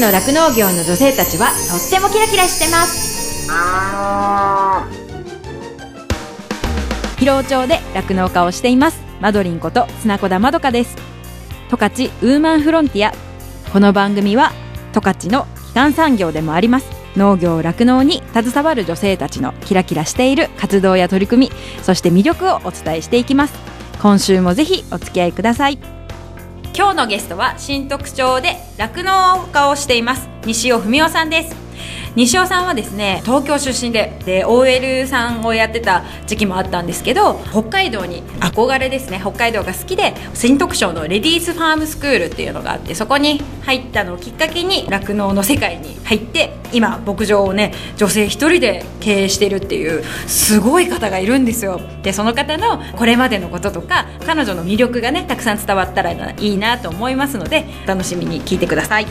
の酪農業の女性たちはとってもキラキラしてます。広尾町で酪農家をしています。マドリンこと砂子田まどかです。十勝ウーマンフロンティア。この番組は十勝の基幹産業でもあります。農業酪農に携わる女性たちのキラキラしている活動や取り組みそして魅力をお伝えしていきます。今週もぜひお付き合いください。今日のゲストは新特徴で酪農家をしています西尾文夫さんです西尾さんはですね東京出身でで OL さんをやってた時期もあったんですけど北海道に憧れですね北海道が好きで新特徴のレディースファームスクールっていうのがあってそこに入ったのをきっかけに酪農の世界に入って今牧場をね女性一人で経営してるっていうすごい方がいるんですよ。でその方のこれまでのこととか彼女の魅力がねたくさん伝わったらいいなと思いますので楽しみに聞いてください。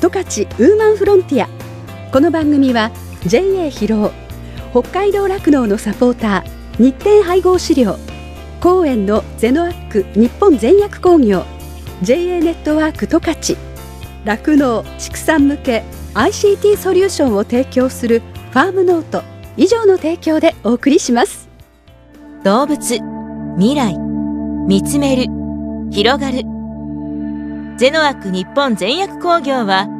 十勝ウーマンフロンティア。この番組は JA 広尾北海道酪農のサポーター日展配合資料公園のゼノアック日本全薬工業 JA ネットワーク十勝酪農畜産向け ICT ソリューションを提供するファームノート以上の提供でお送りします。動物未来見つめる広がる。ゼノアック日本全薬工業は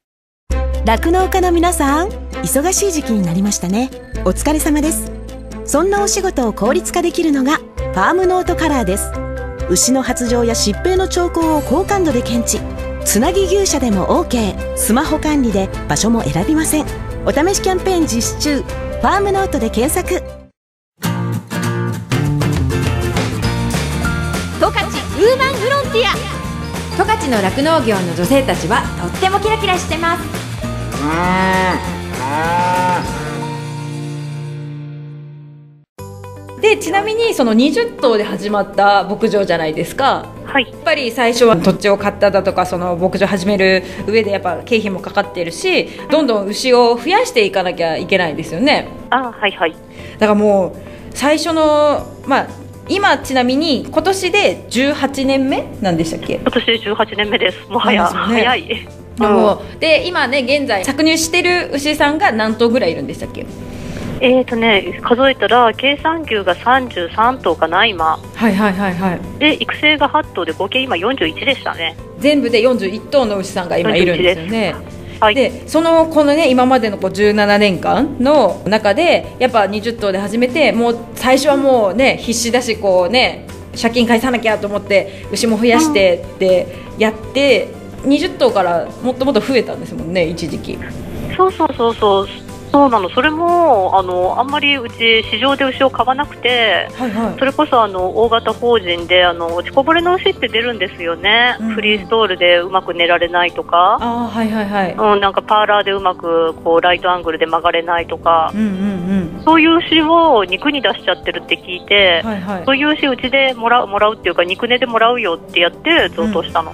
酪農家の皆さん忙しい時期になりましたね。お疲れ様です。そんなお仕事を効率化できるのがファームノートカラーです。牛の発情や疾病の兆候を高感度で検知。つなぎ牛舎でも OK スマホ管理で場所も選びません。お試しキャンペーン実施中。ファームノートで検索。十勝ウーマンフロンティア。十勝の酪農業の女性たちはとってもキラキラしてます。でちなみにその20頭で始まった牧場じゃないですか。はい。やっぱり最初は土地を買っただとかその牧場始める上でやっぱ経費もかかってるしどんどん牛を増やしていかなきゃいけないですよね。あはいはい。だからもう最初のまあ今ちなみに今年で18年目なんでしたっけ？今年で18年目です。もはや、ね。早い。もうで今ね現在搾乳してる牛さんが何頭ぐらいいるんでしたっけ？えーとね数えたら計算牛が33頭かな今。はいはいはいはい。で育成が8頭で合計今41でしたね。全部で41頭の牛さんが今いるんですよねはい。でそのこのね今までのこう17年間の中でやっぱ20頭で始めてもう最初はもうね必死だしこうね借金返さなきゃと思って牛も増やしてってやって、20頭からもっともっと増えたんですもんね一時期。そうそうそうそうそうなの。それもあのあんまりうち市場で牛を買わなくてはいはい。それこそあの大型法人であの落ちこぼれの牛って出るんですよね、うんフリーストールでうまく寝られないとか、ああはいはいはい。うん、なんかパーラーでうまくこうライトアングルで曲がれないとか。う、んうんそういう牛を肉に出しちゃってるって聞いて、うんはいはい。そういう牛うちでもらうもらうっていうか肉値でもらうよってやって贈答したの、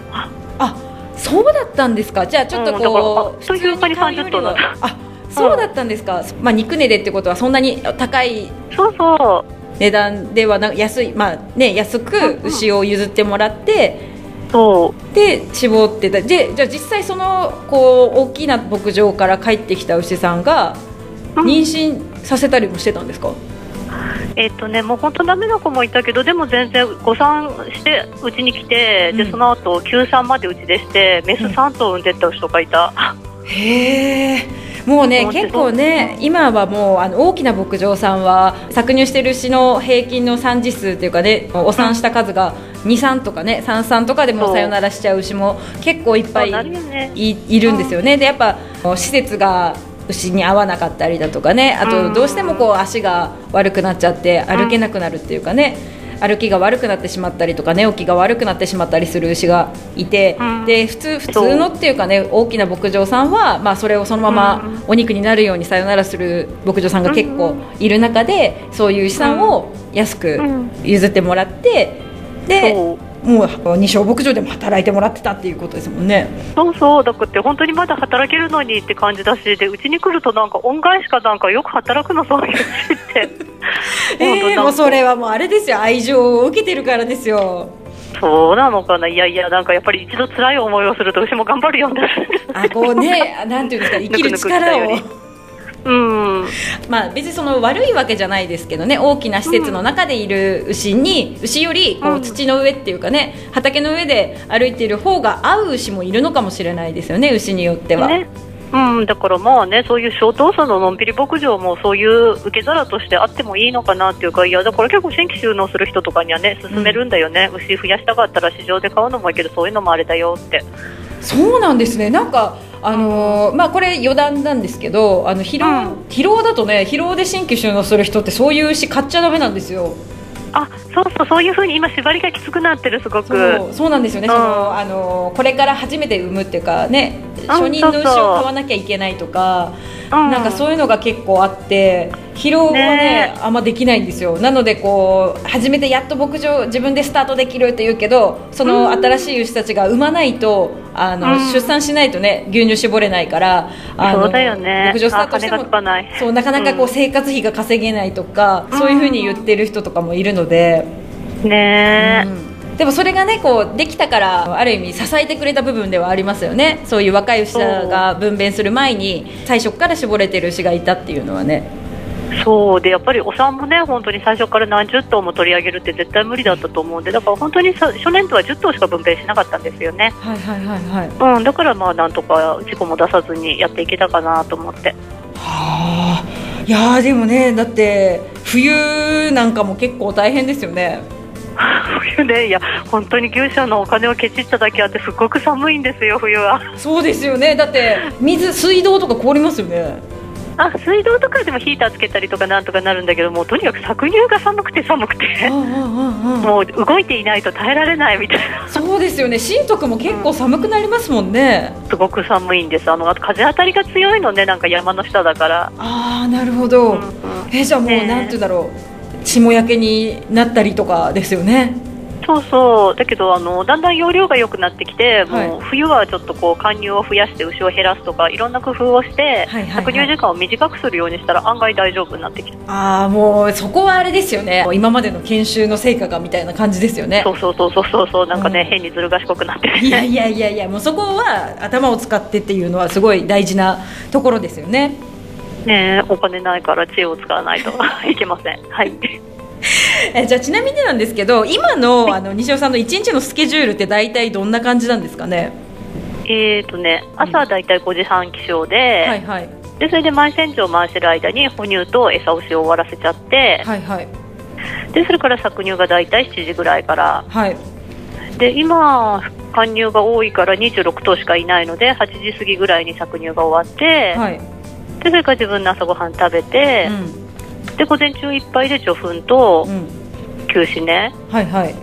あそうだったんですか。じゃあちょっとうんこう、だからあっという間に普通買うよりは。30頭だった。あそうだったんですか、まあ肉値でってことはそんなに高いそうそう。値段ではな安いまあね安く牛を譲ってもらってそう。で絞ってた。でじゃあ実際そのこう大きな牧場から帰ってきた牛さんがうん。妊娠させたりもしてたんですか、えっとねもう本当ダメな子もいたけどでも全然誤産してうちに来て、うん。でその後休産までうちでしてメス3頭産んでった牛とかいた、へえもうね結構ね今はもうあの大きな牧場さんは搾乳してる牛の平均の産児数っていうかねお産した数が23とかね33とかでもさよならしちゃう牛も結構いっぱいそうなるよね。いいるんですよね。でやっぱ施設が牛に合わなかったりだとかねあうん。とどうしてもこう足が悪くなっちゃって歩けなくなるっていうかね歩きが悪くなってしまったりとか寝起きが悪くなってしまったりする牛がいて、うん。で普通普通のっていうかね大きな牧場さんは、まあ、それをそのままお肉になるようにさよならする牧場さんが結構いる中で、そういう牛さん。を安くうん。譲ってもらって、でもう二小牧場でも働いてもらってたっていうことですもんね。そうそう、だって本当にまだ働けるのにって感じだし、でうちに来るとなんか恩返しかなんかよく働くのそういうしって。えー、もうそれはもうあれですよ愛情を受けてるからですよ。そうなのかな、いやいや、なんかやっぱり一度辛い思いをすると牛も頑張るようになる。あこうねなんていうんですか生きる力をうん、まあ別にその悪いわけじゃないですけどね大きな施設の中でいる牛に、牛よりこううん土の上っていうかね畑の上で歩いている方が合う牛もいるのかもしれないですよね牛によっては。ね。うん、だからまあね、そういう小動作ののんびり牧場もそういう受け皿としてあってもいいのかなっていうか、いや、だから結構新規収納する人とかにはね、勧めるんだよね、牛増やしたかったら市場で買うのもいいけど、そういうのもあれだよって。そうなんですねなんかあのーまあこれ余談なんですけどあの疲労、うん。疲労だとね疲労で新規収納する人ってそういう牛買っちゃダメなんですよ。あ、そうそう、そういうふうに今縛りがきつくなってる、すごく。そうそうなんですよね、うん。そのあのこれから初めて産むっていうかねん初任の牛を買わなきゃいけないとか、うん。なんかそういうのが結構あって疲労はねね。あんまできないんですよ。なのでこう初めてやっと牧場自分でスタートできるって言うけどその新しい牛たちが産まないとあの、うん。出産しないとね牛乳絞れないからあのそうだよね。牧場スタートしても。そうなかなかこうう生活費が稼げないとか、うんそういうふうに言ってる人とかもいるので。ん。ねでもそれがねこうできたからある意味支えてくれた部分ではありますよね。そういう若い牛が分娩する前に最初から絞れてる牛がいたっていうのはねそうでやっぱりお産もね本当に最初から何十頭も取り上げるって絶対無理だったと思うんでだから本当にさ初年度は10頭しか分娩しなかったんですよね、はいはいはいはい。うん、だからまあなんとか事故も出さずにやっていけたかなと思って。はあ。いやーでもねだって冬なんかも結構大変ですよね。冬ねいや本当に牛舎のお金をケチっただけあってすごく寒いんですよ冬は。そうですよね。だって水水道とか凍りますよねあ水道とかでもヒーターつけたりとかなんとかなるんだけどもうとにかく搾乳が寒くて寒くて。うんうんうんうん。もう動いていないと耐えられないみたいな。そうですよね。新徳も結構寒くなりますもんね。すごく寒いんです。あのあと風当たりが強いのねなんか山の下だから、ああなるほど、うんうん。えじゃあもう、ねえ。なんて言うんだろう。霜焼けになったりとかですよねそうそう、だけどあのだんだん容量が良くなってきて、はい。もう冬はちょっとこう貫入を増やして牛を減らすとかいろんな工夫をして、はいはいはい。搾乳時間を短くするようにしたら案外大丈夫になってきて、ああもうそこはあれですよね。今までの研修の成果がみたいな感じですよね。そうそうそうそうそうそう。なんかね、うん。変にずる賢くなってる。いやいやいやいやもうそこは頭を使ってっていうのはすごい大事なところですよね。ねえお金ないから知恵を使わないと いけません。はいえじゃあちなみになんですけど今のあの西尾さんの一日のスケジュールって大体どんな感じなんですかね？えーとね、朝はだいたい5時半起床で,、はいはい。でそれで前洗浄を回してる間に哺乳と餌押しを終わらせちゃって、はいはい。でそれから搾乳がだいたい7時ぐらいから。はい。で今、貫入が多いから26頭しかいないので8時過ぎぐらいに搾乳が終わって、はい、でそれから自分の朝ごはん食べてう、んで午前中いっぱいで序粉とうん。休止ね、はいはい。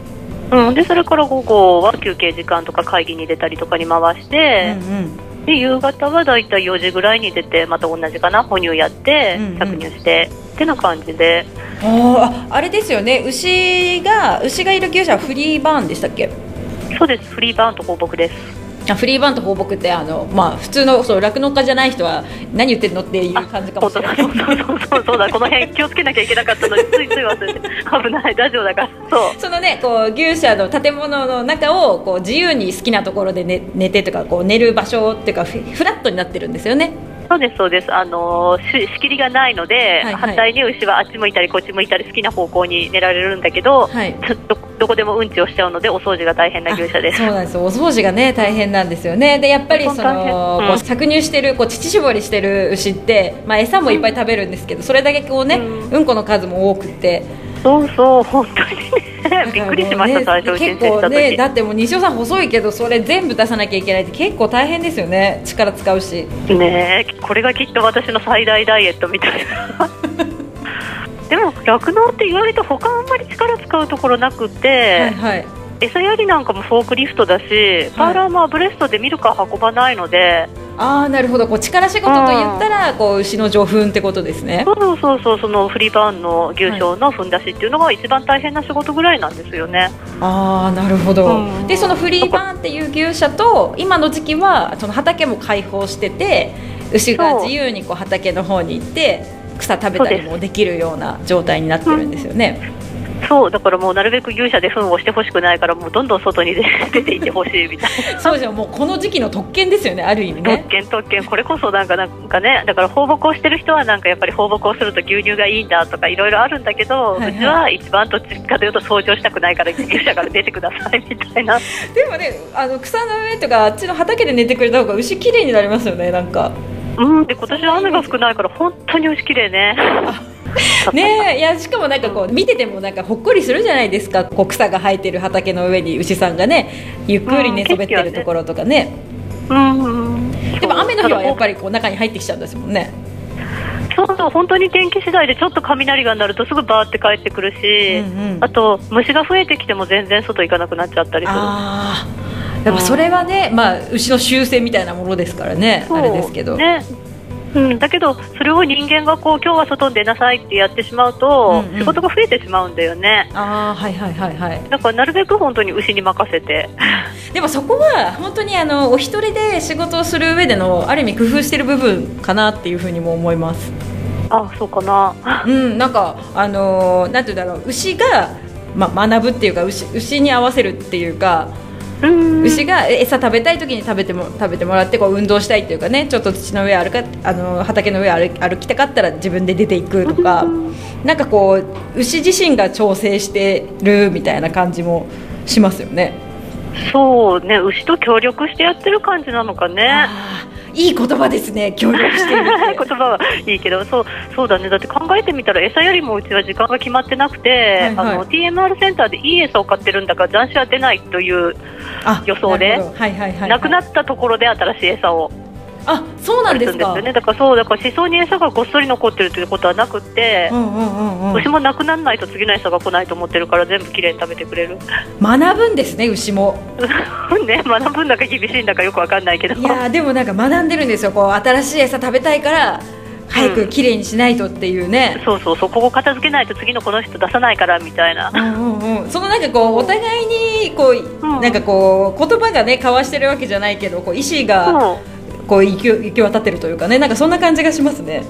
うん、でそれから午後は休憩時間とか会議に出たりとかに回してう、んうん。で夕方はだいたい4時ぐらいに出てまた同じかな哺乳やってうんうん。搾乳して、ってな感じで。あーああれですよね。牛が牛がいる牛舎はフリーバーンでしたっけ？そうです。フリーバーンと放牧です。あフリーバーンと放牧ってあの、まあ、普通のそう酪農家じゃない人は何言ってんのっていう感じかもしれない。そうそうそうそうだ。この辺気をつけなきゃいけなかったのについつい忘れて危ない。ラジオだから。そう。そのねこう牛舎の建物の中をこう自由に好きなところで寝寝てとかこう寝る場所っていうかフフラットになってるんですよねそうですそうです。あのーし仕切りがないので、はいはい。反対に牛はあっち向いたりこっち向いたり好きな方向に寝られるんだけど、はい。ちょっとどこでもうんちをしちゃうのでお掃除が大変な牛舎です。そうなんです。よお掃除がね大変なんですよね。でやっぱりその、うん。こう搾乳してるこう乳搾りしてる牛って、まあ、餌もいっぱい食べるんですけど、それだけこうね、ううん、この数も多くってそうそう本当にね。びっくりしました、ね最初結構ねだってもう西尾さん細いけどそれ全部出さなきゃいけないって結構大変ですよね。力使うし。ねえこれがきっと私の最大ダイエットみたいな。でも酪農って意外と他あんまり力使うところなくて、はいはい餌やりなんかもフォークリフトだし、パーラーもアブレストでミルクは運ばないので、ああなるほど。こう力仕事と言ったらこう牛の上糞ってことですね。そうそうそうそのフリーバーンの牛舎のふんだしっていうのが一番大変な仕事ぐらいなんですよね。ああなるほど、うん。でそのフリーバーンっていう牛舎と今の時期はその畑も開放してて牛が自由にこう畑の方に行って草食べたりもできるような状態になってるんですよね。そうだからもうなるべく牛舎で糞をしてほしくないからもうどんどん外に出出て行ってほしいみたいな。そうじゃんもうこの時期の特権ですよね ある意味ね特。権特権これこそなんかなんかねだから放牧をしてる人はなんかやっぱり放牧をすると牛乳がいいんだとかいろいろあるんだけど、はいはいうちは一番どっちかというと掃除をしたくないから牛舎から出てくださいみたいな でもねあの草の上とかあっちの畑で寝てくれた方が牛きれいになりますよねなんか。うんで今年は雨が少ないから本当に牛きれいねねえいやしかもなんかこう見ててもなんかほっこりするじゃないですか。こう草が生えてる畑の上に牛さんがねゆっくり寝そべってるところとかね、うんでも雨の日はやっぱりこう中に入ってきちゃうんですもんね。そうそう本当に天気次第でちょっと雷が鳴るとすぐバーって帰ってくるし、うんうん。あと虫が増えてきても全然外行かなくなっちゃったりする。ああやっぱそれはね、まあ、牛の習性みたいなものですからね。あれですけど、ねうん、だけど、それを人間がこう今日は外に出なさいってやってしまうと、うんうん。仕事が増えてしまうんだよね。ああはいはいはいはい。だからなるべく本当に牛に任せて、でもそこは本当にあのお一人で仕事をする上でのある意味工夫してる部分かなっていうふうにも思います。あそうかな、うん、なんかあのーなんていうんだろう牛が、まあ、学ぶっていうか牛牛に合わせるっていうか、うん、牛が餌食べたい時に食べても食べてもらってこう運動したいっていうかねちょっと土の上歩かあのー畑の上歩歩きたかったら自分で出ていくとか、なんかこう牛自身が調整してるみたいな感じもしますよね。そうね、牛と協力してやってる感じなのかね。いい言葉ですね協力して 言葉はいいけどそうそうだね。だって考えてみたら餌よりもうちは時間が決まってなくて、はいはい。あの TMR センターでいい餌を買ってるんだから残種は出ないというあ予想でなくなったところで新しい餌をあそうなんですか。よね。だからそうだから思想に餌がごっそり残ってるということはなくって、うんうんうんうん。牛もなくならないと次の餌が来ないと思ってるから全部きれいに食べてくれる。学ぶんですね牛も。ね学ぶんだか厳しいんだかよくわかんないけど。いやーでもなんか学んでるんですよ。こう新しい餌食べたいから早くきれいにしないとっていうね、そうそうそう。ここ片付けないと次のこの人出さないからみたいな。うんうんうん、そのなんかこうお互いにこう、うん。なんかこう言葉がね交わしてるわけじゃないけどこう意思がそうこう行き行き渡ってるというかね。なんかそんな感じがしますね。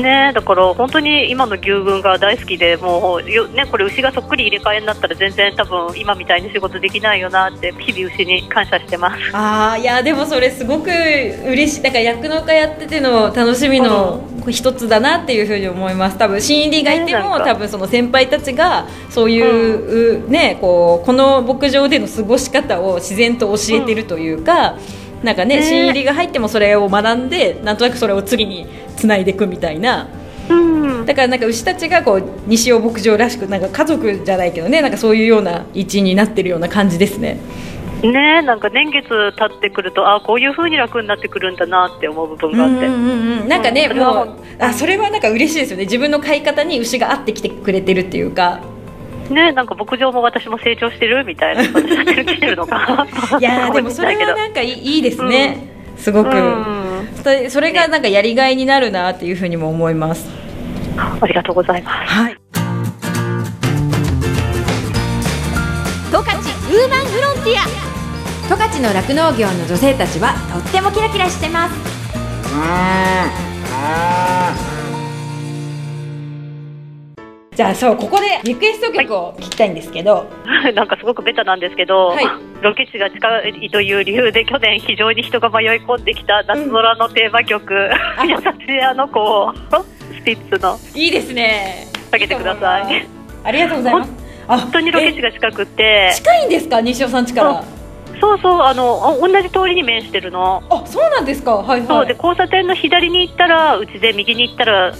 ねだから本当に今の牛群が大好きでもうよ、ね、これ牛がそっくり入れ替えになったら全然多分今みたいに仕事できないよなって日々牛に感謝してます。ああいやでもそれすごく嬉しい。なんか酪農家やってての楽しみの一つだなっていうふうに思います。多分新入りがいても多分その先輩たちがそういう、ねこうこの牧場での過ごし方を自然と教えてるというか、なんかねね。新入りが入ってもそれを学んでなんとなくそれを次につないでいくみたいな。うん。だからなんか牛たちがこう西尾牧場らしくなんか家族じゃないけどねなんかそういうような位置になってるような感じですね。ねなんか年月経ってくるとあこういう風に楽になってくるんだなって思う部分があって、うんうんうん、なんかね、うん。もうあそれはなんか嬉しいですよね。自分の飼い方に牛が合ってきてくれてるっていうかねなんか牧場も私も成長してるみたいな感じで来てるのかな。いやー でもそれはなんかいいいいですね、すごく、うん。それそれがなんかやりがいになるなっていうふうにも思います。ありがとうございます。はい。十勝ウーマンフロンティア。十勝の酪農業の女性たちはとってもキラキラしてますじゃあそうここでリクエスト曲を聞きたいんですけど、なんかすごくベタなんですけど、はい。ロケ地が近いという理由で去年非常に人が迷い込んできた夏空のテーマ曲「優しいあの子」をスピッツの。いいですね。かけてください。ありがとうございます。あ本当にロケ地が近くって。近いんですか？西尾さん家から。そうそうあのあ同じ通りに面してるの。あそうなんですか。はいそうではい交差点の左に行ったらうちで右に行ったら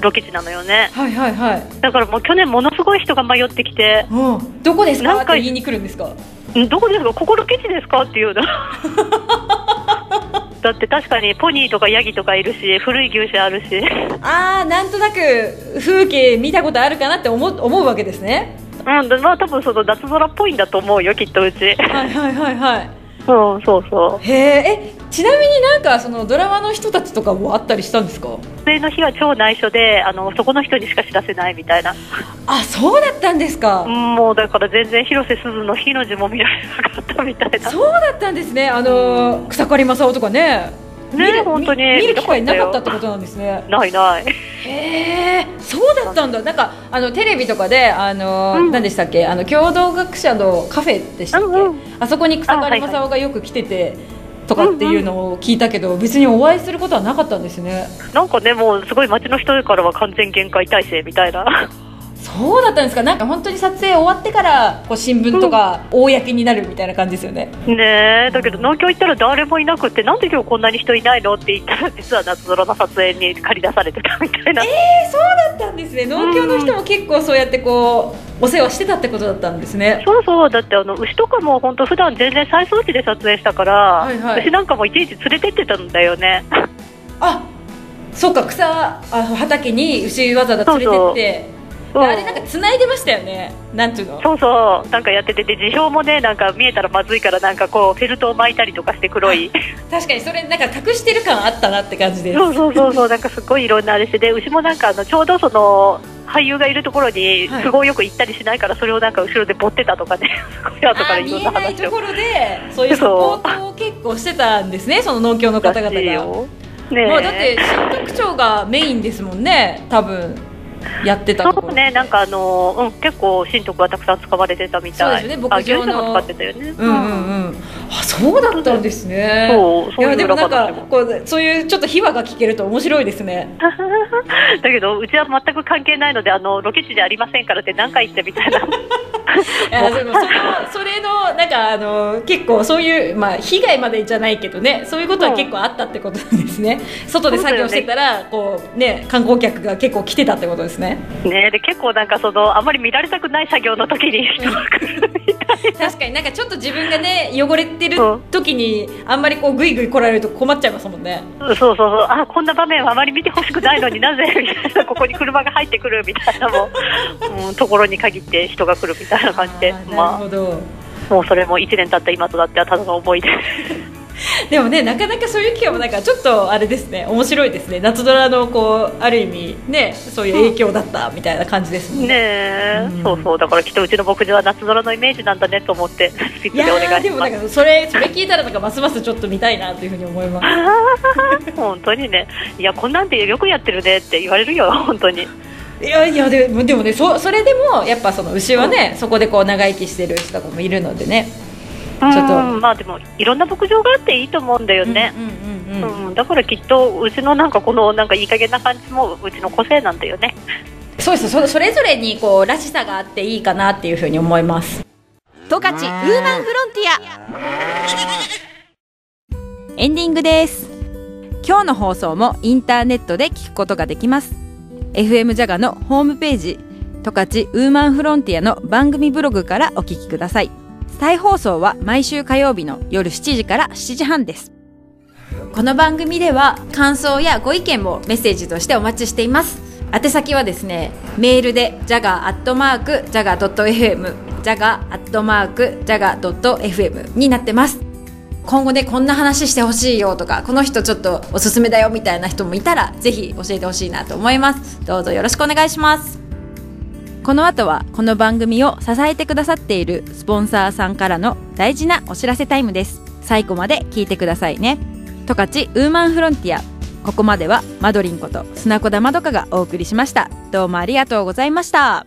ロケ地なのよね。はいはいはい。だからもう去年ものすごい人が迷ってきて。うん。どこですか？って言いに来るんですか？んどこですか？ここロケ地ですか？っていうの。だ だって確かにポニーとかヤギとかいるし古い牛舎あるし。ああなんとなく風景見たことあるかなって思う思うわけですね。うんでまあ多分その夏空っぽいんだと思うよきっとうち。はいはいはいはい。うんそうそう。へええちなみになんかそのドラマの人たちとかもあったりしたんですか？撮影の日は超内緒であのそこの人にしか知らせないみたいな。あそうだったんですか、うんもうだから全然広瀬すずの日の字も見られなかったみたいな。そうだったんですね。あのー草刈正雄とかね。見ねる本当に見見る機会なかよ。ったってことなんですね。ないない。へえそうだったんだ。なんかあのテレビとかであのーうん。何でしたっけ？あの共同学者のカフェでしたっけ、うんうん。あそこに草刈正雄がよく来てて、とかっていうのを聞いたけど、別にお会いすることはなかったんですね。なんかねもうすごい街の人からは完全限界体制みたいなそうだったんですか。なんか本当に撮影終わってからこう新聞とか公になるみたいな感じですよね、ねえ。だけど農協行ったら誰もいなくってなんで今日こんなに人いないのって言ったら実は夏空の撮影に借り出されてたみたいな、えそうだったんですね。農協の人も結構そうやってこうお世話してたってことだったんですね。そうそうだってあの牛とかも本当普段全然再装置で撮影したから、いはい。牛なんかもいちいち連れてってたんだよね。あそうか。草あ畑に牛わざわざ連れてってあれなんか繋いでましたよね。なんていうの？そうそう。なんかやっててで辞表もねなんか見えたらまずいからなんかこうフェルトを巻いたりとかして黒い。確かにそれなんか隠してる感あったなって感じです。そうそうそうそう。なんかすごいいろんなあれしてで牛もなんかあのちょうどその俳優がいるところにはい。都合よく行ったりしないからそれをなんか後ろでぼってたとかね。すごい後からいろんなあー見えないところでそういうサポートを結構してたんですねその農協の方々が。ねえ。まあ、だって新特徴がメインですもんね多分やってたそうね、なんかあの、うん、結構新徳がたくさん使われてたみたい。そうですね牧場の使ってたよね。うんうんうん。あそうだったんですね。そう、そういうでもなんかこうそういうちょっと秘話が聞けると面白いですね。だけど、うちは全く関係ないので、あの、ロケ地じゃありませんからって何回言ってみたいな。いやでもそのそれのなんかあの結構そういうまあ被害までじゃないけどねそういうことは結構あったってことですね。外で作業してたらこうね観光客が結構来てたってことですね。ね。で、結構なんかその、あまり見られたくない作業の時に人が来るみたいな。確かになんかちょっと自分がね汚れてる時にあんまりこうグイグイ来られると困っちゃいますもんね。そうそうそう、あ、こんな場面はあまり見てほしくないのに なぜみたいな、ここに車が入ってくるみたいなもう、うん、ところに限って人が来るみたいな感じで。あ、ーなるまほど、あ、もうそれも1年経った今となってはただの思い出。でもねなかなかそういう機会もなんかちょっとあれですね。面白いですね。夏ドラのこうある意味ねそういう影響だったみたいな感じですもんねえ、うん。そうそう。だからきっとうちの牧場は夏空のイメージなんだねと思ってスピッでお願いします。なんかそれそれ聞いたらなんかますますちょっと見たいなというふうに思います。本当にね。いやこんなんでよくやってるねって言われるよ本当に。いやいやでもでもねそそれでもやっぱその牛はね、そこでこう長生きしてる人とかもいるのでねちょょっと。まあでもいろんな牧場があっていいと思うんだよね、うんだからきっとうちのなんかこのなんかいい加減な感じもうちの個性なんだよね。そうです。そそれぞれにこうらしさがあっていいかなっていうふうに思います。十勝ウーマンフロンティア。エンディングです。今日の放送もインターネットで聞くことができます。FM ジャガのホームページ十勝ウーマンフロンティアの番組ブログからお聞きください再放送は毎週火曜日の夜7時から7時半です。この番組では感想やご意見もメッセージとしてお待ちしています。宛先はですねメールで jaga.jaga.fm jaga.jaga.fm になってます。今後ねこんな話してほしいよとかこの人ちょっとおすすめだよみたいな人もいたらぜひ教えてほしいなと思います。どうぞよろしくお願いします。この後はこの番組を支えてくださっているスポンサーさんからの大事なお知らせタイムです。最後まで聞いてくださいね。十勝ウーマンフロンティア。ここまではマドリンこと砂子田まどかがお送りしました。どうもありがとうございました。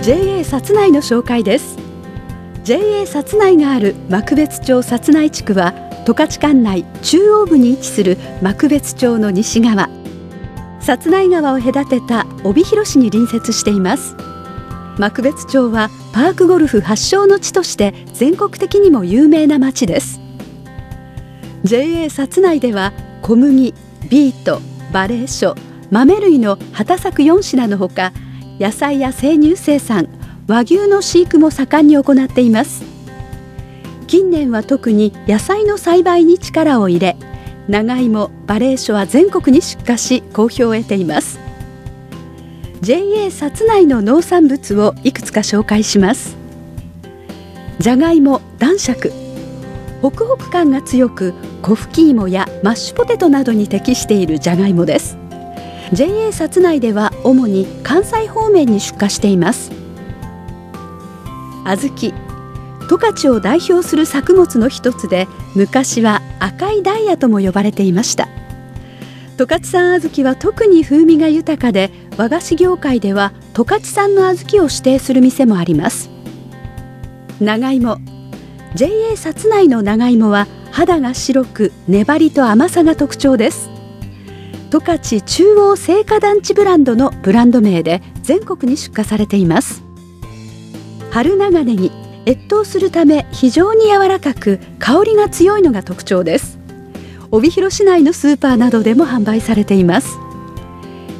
JA 札内の紹介です。JA 札内がある幕別町札内地区は十勝管内中央部に位置する幕別町の西側。札内川を隔てた帯広市に隣接しています。幕別町はパークゴルフ発祥の地として全国的にも有名な町です。JA 札内では小麦、ビート、バレー書、豆類の畑作4品のほか野菜や生乳生産和牛の飼育も盛んに行っています。近年は特に野菜の栽培に力を入れ長芋バレーショは全国に出荷し好評を得ています。JA 薩内の農産物をいくつか紹介します。じゃがいも男爵。ホクホク感が強く小吹き芋やマッシュポテトなどに適しているじゃがいもです。JA 薩内では主に関西方面に出荷しています。小豆十勝を代表する作物の一つで昔は赤いダイヤとも呼ばれていました。十勝産小豆は特に風味が豊かで和菓子業界では十勝産の小豆を指定する店もあります。長芋。JA 薩内の長芋は肌が白く粘りと甘さが特徴です。十勝中央製菓団地ブランドのブランド名で全国に出荷されています。春長ネギ。越冬するため非常に柔らかく香りが強いのが特徴です。帯広市内のスーパーなどでも販売されています。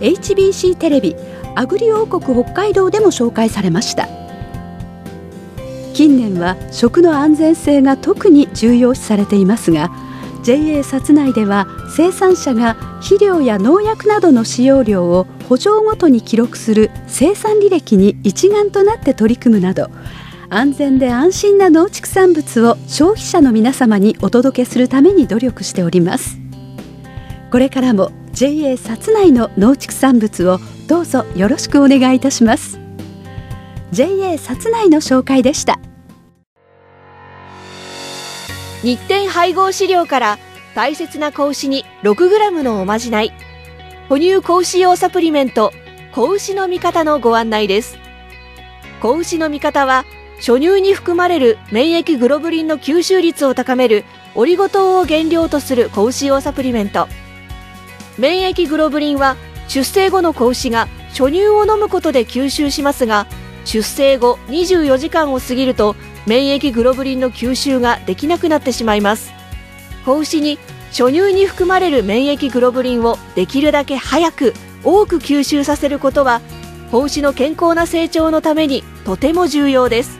HBC テレビアグリ王国北海道でも紹介されました。近年は食の安全性が特に重要視されていますが JA 薩内では生産者が肥料や農薬などの使用量を補助ごとに記録する生産履歴に一丸となって取り組むなど安全で安心な農畜産物を消費者の皆様にお届けするために努力しております。これからも JA 薩内の農畜産物をどうぞよろしくお願いいたします。JA 薩内の紹介でした。日展配合飼料から大切な子牛に 6g のおまじない。哺乳子牛用サプリメント子牛の味方のご案内です。子牛の味方は初乳に含まれる免疫グロブリンの吸収率を高めるオリゴ糖を原料とする子牛用サプリメント。免疫グロブリンは出生後の子牛が初乳を飲むことで吸収しますが出生後24時間を過ぎると免疫グロブリンの吸収ができなくなってしまいます。子牛に初乳に含まれる免疫グロブリンをできるだけ早く多く吸収させることは子牛の健康な成長のためにとても重要です。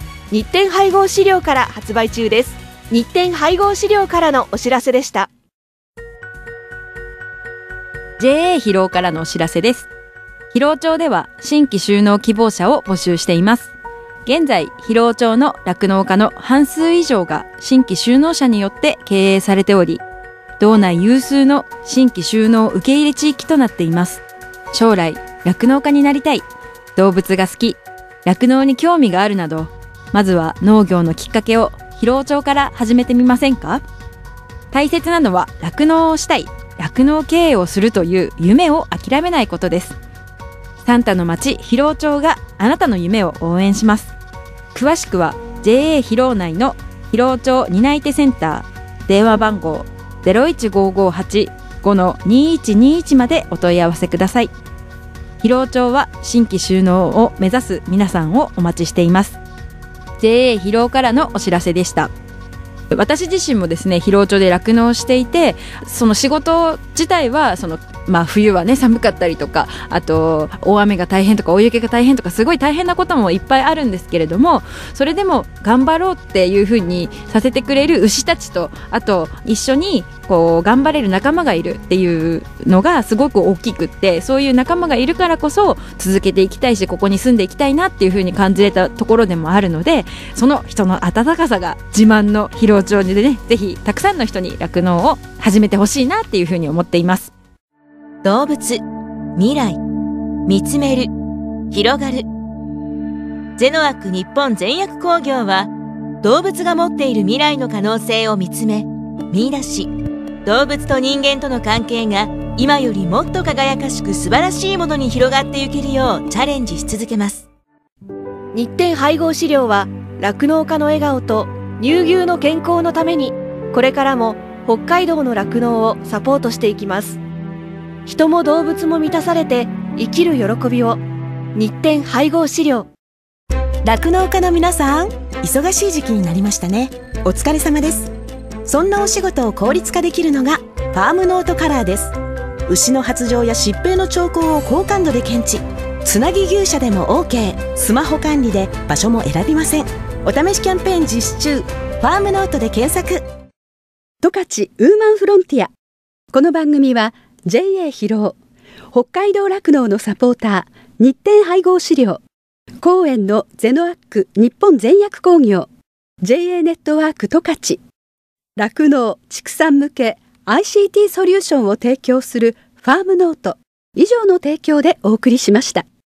日展配合飼料から発売中です。日展配合飼料からのお知らせでした。JA 疲労からのお知らせです。疲労町では新規収納希望者を募集しています。現在疲労町の酪農家の半数以上が新規収納者によって経営されており道内有数の新規収納受け入れ地域となっています。将来酪農家になりたい。動物が好き。酪農に興味があるなどまずは農業のきっかけを疲労町から始めてみませんか？大切なのは酪農をしたい酪農経営をするという夢を諦めないことです。サンタの町疲労町があなたの夢を応援します。詳しくは JA 疲労内の疲労町担い手センター電話番号01558-2121までお問い合わせください。疲労町は新規収納を目指す皆さんをお待ちしています。JA 疲労からのお知らせでした。私自身もですね疲労町で酪農していてその仕事自体はそのまあ、冬はね寒かったりとかあと大雨が大変とか大雪が大変とかすごい大変なこともいっぱいあるんですけれどもそれでも頑張ろうっていうふうにさせてくれる牛たちとあと一緒にこう頑張れる仲間がいるっていうのがすごく大きくってそういう仲間がいるからこそ続けていきたいしここに住んでいきたいなっていうふうに感じれたところでもあるのでその人の温かさが自慢の疲労町でねぜひたくさんの人に酪農を始めてほしいなっていうふうに思っています。動物未来見つめる広がる。ゼノアック日本全薬工業は動物が持っている未来の可能性を見つめ見出し。動物と人間との関係が今よりもっと輝かしく素晴らしいものに広がっていけるようチャレンジし続けます。日展配合飼料は酪農家の笑顔と乳牛の健康のためにこれからも北海道の酪農をサポートしていきます。人も動物も満たされて生きる喜びを日展配合飼料。酪農家の皆さん忙しい時期になりましたね。お疲れ様です。そんなお仕事を効率化できるのがファームノートカラーです。牛の発情や疾病の兆候を高感度で検知。つなぎ牛舎でも OK スマホ管理で場所も選びません。お試しキャンペーン実施中。ファームノートで検索。十勝ウーマンフロンティア。この番組は JA 広尾北海道酪農のサポーター日展配合飼料。公園のゼノアック日本全薬工業。JA ネットワーク十勝酪農畜産向け ICT ソリューションを提供するファームノート。以上の提供でお送りしました。